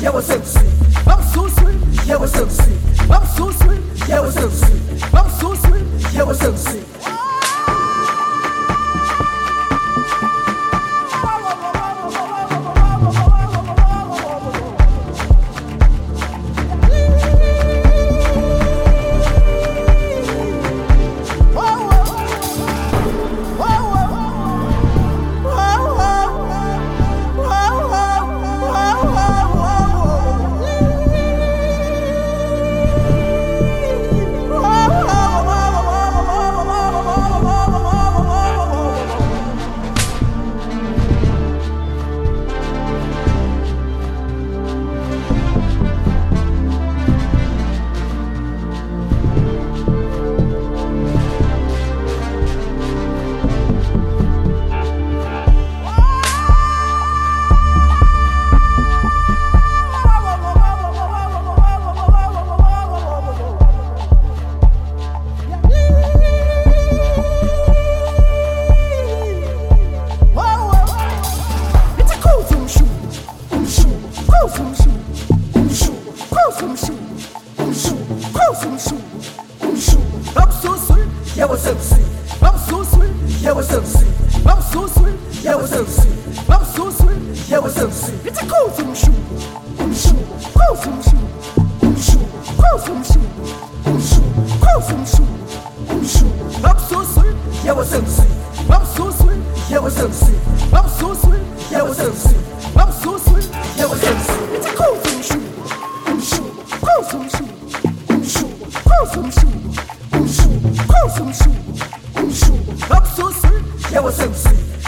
Yeah, what's up?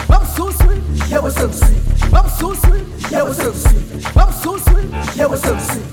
I'm so sweet, yeah, what's up, see? I'm so sweet, yeah, what's up, see? never succeed.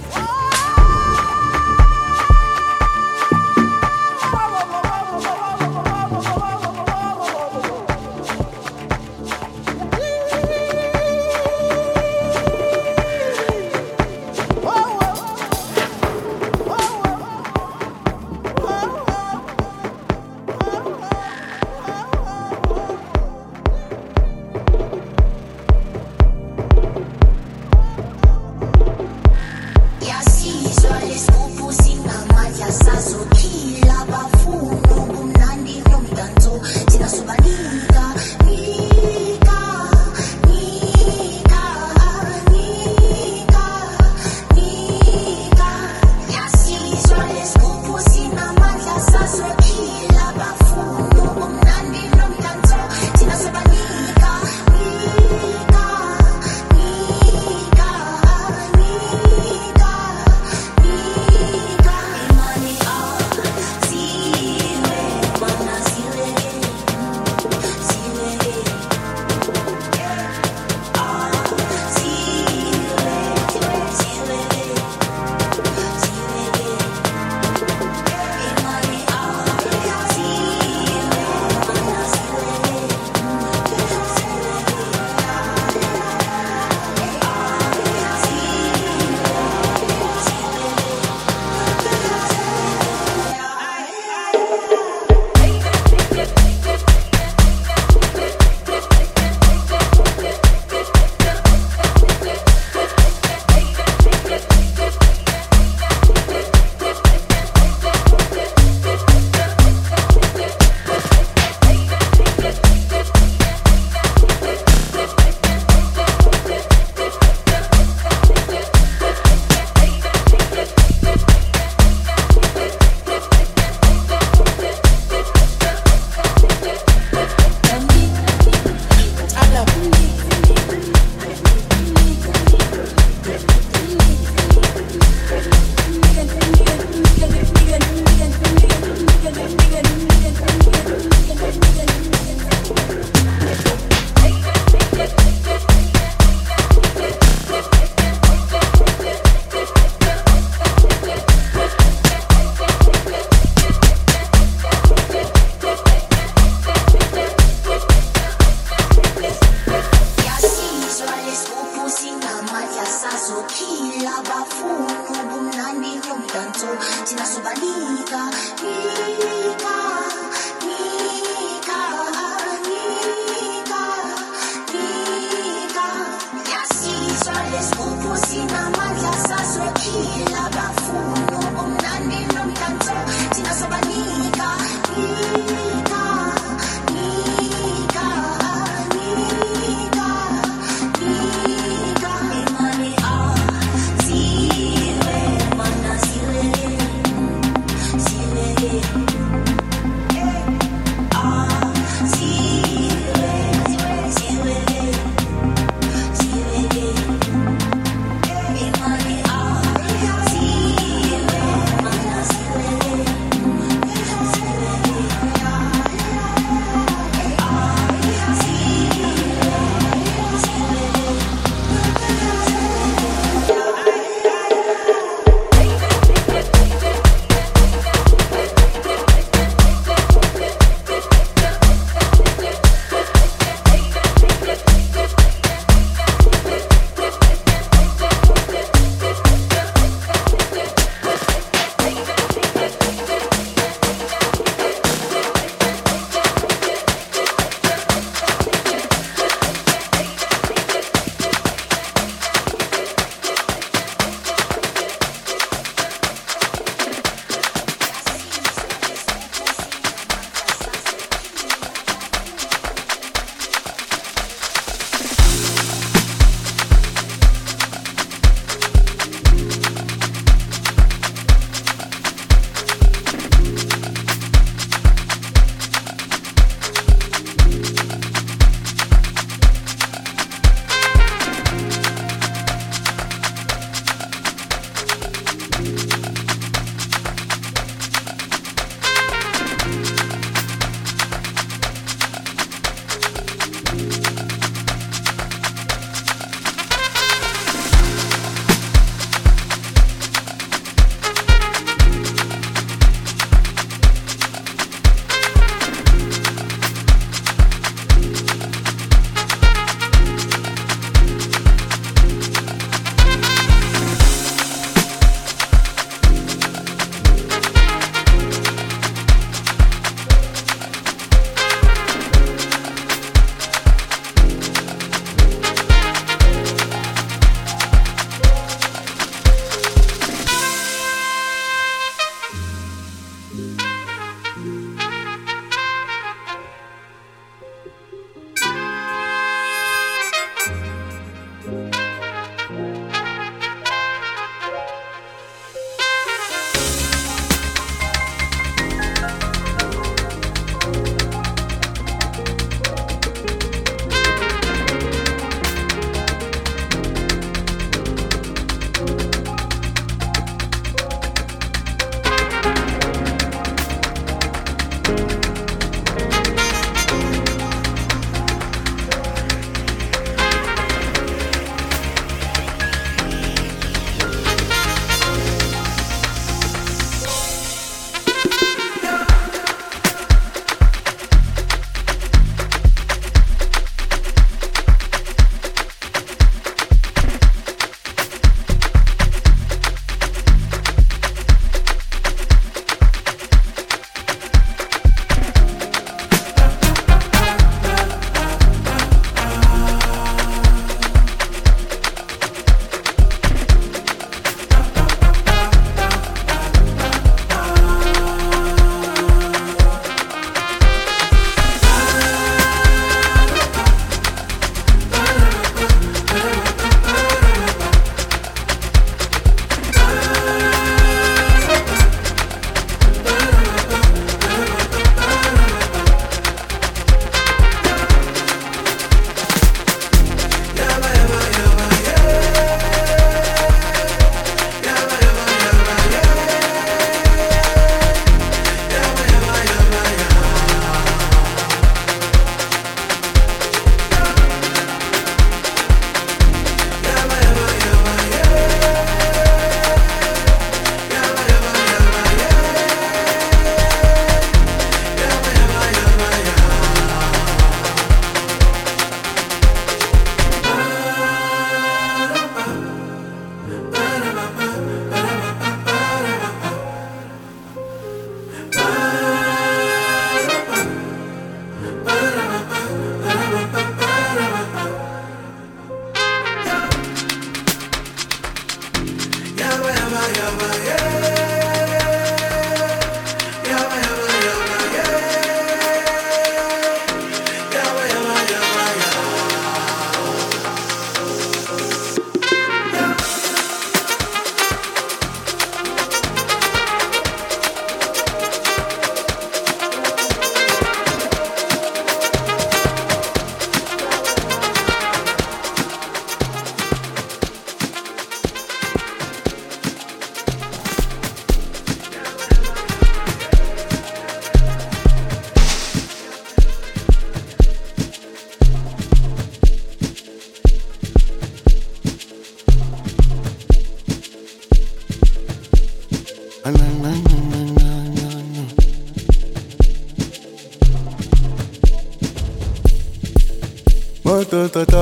Ta, ta, ta.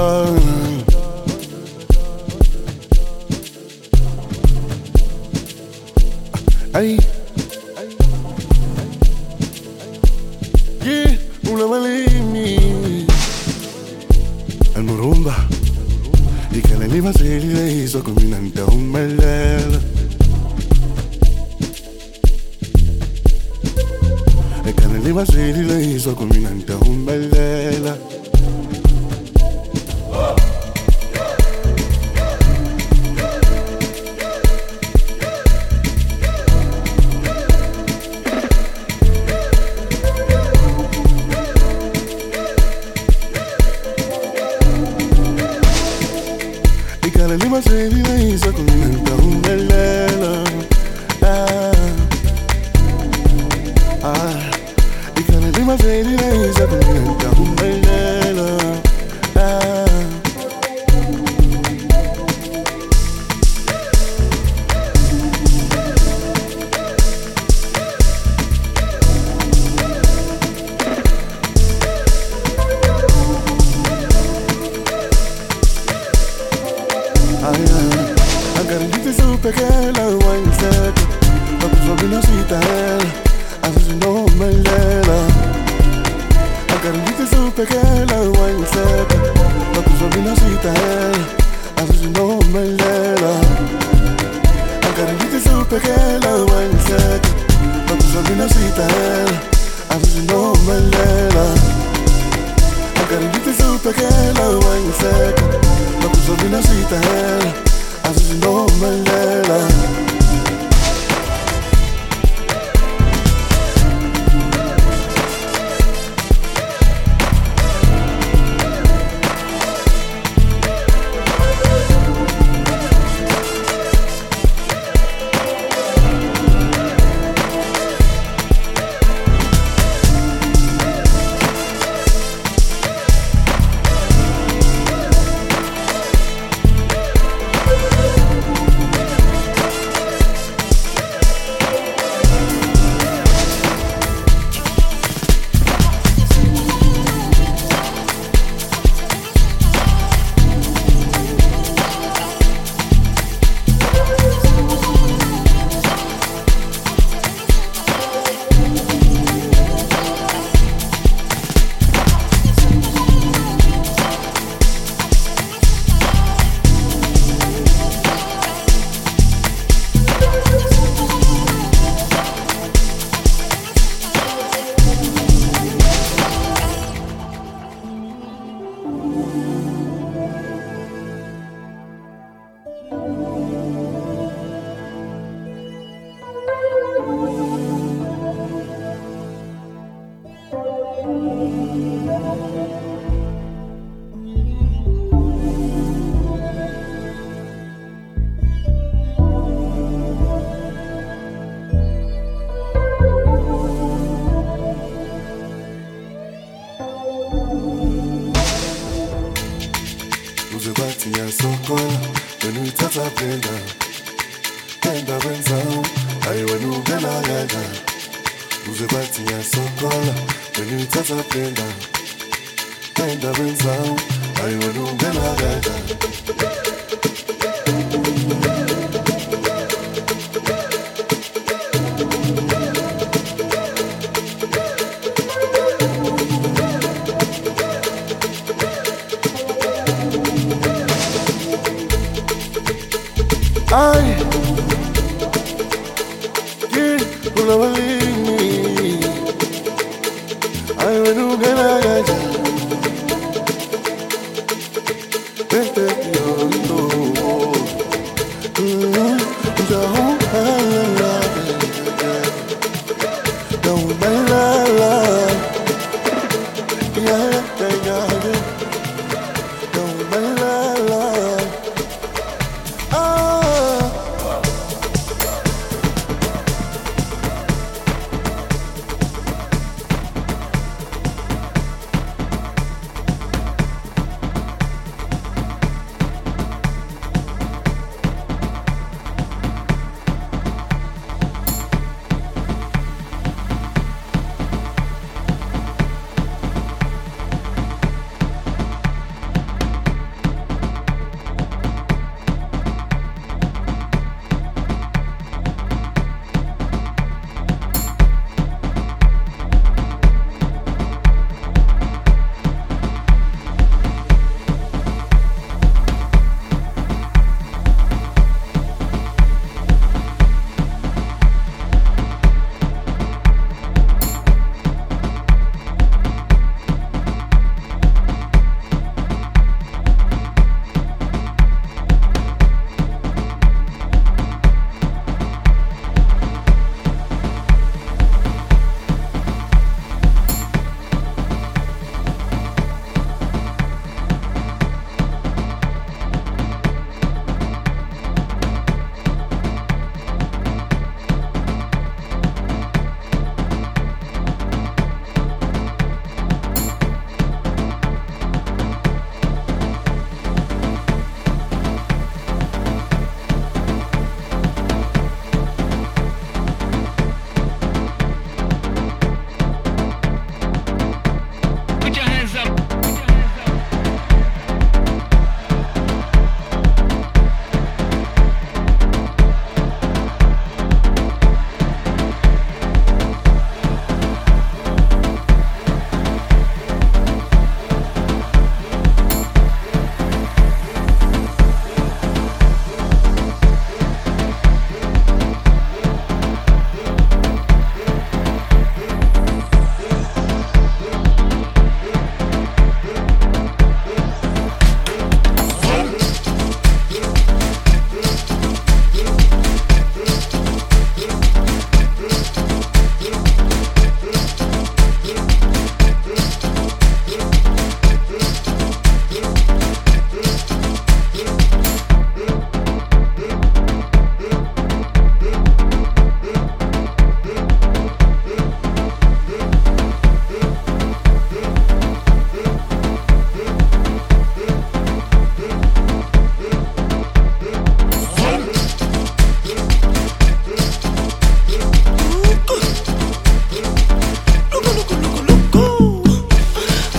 Acariciaste supe que la wine seca La puso bien cita él Asesinó Melela Acariciaste supe que la wine seca La puso bien cita él Asesinó Melela Acariciaste supe que la wine seca La puso bien cita él Asesinó Melela Acariciaste supe que la wine seca La puso bien cita Asesinó Melela Uzobathi hayi wena ungena yena Uzobathi yasokola wena uyithatha Brenda Brenda wenzao hayi Don't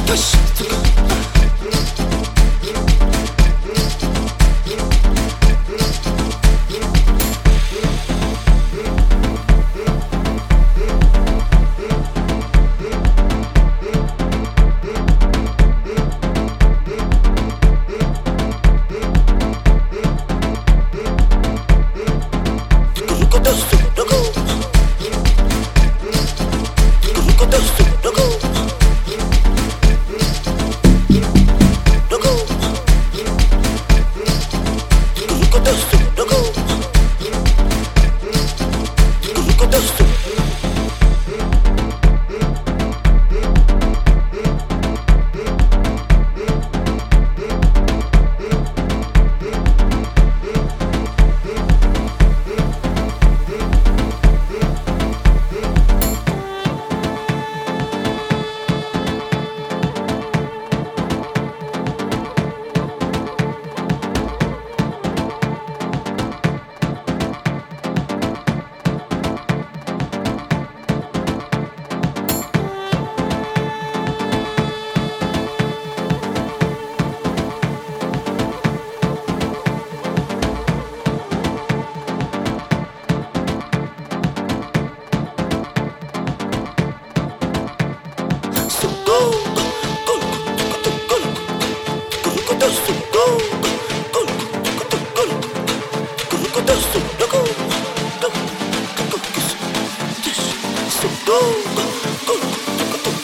the shit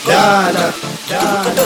Dana, Dana.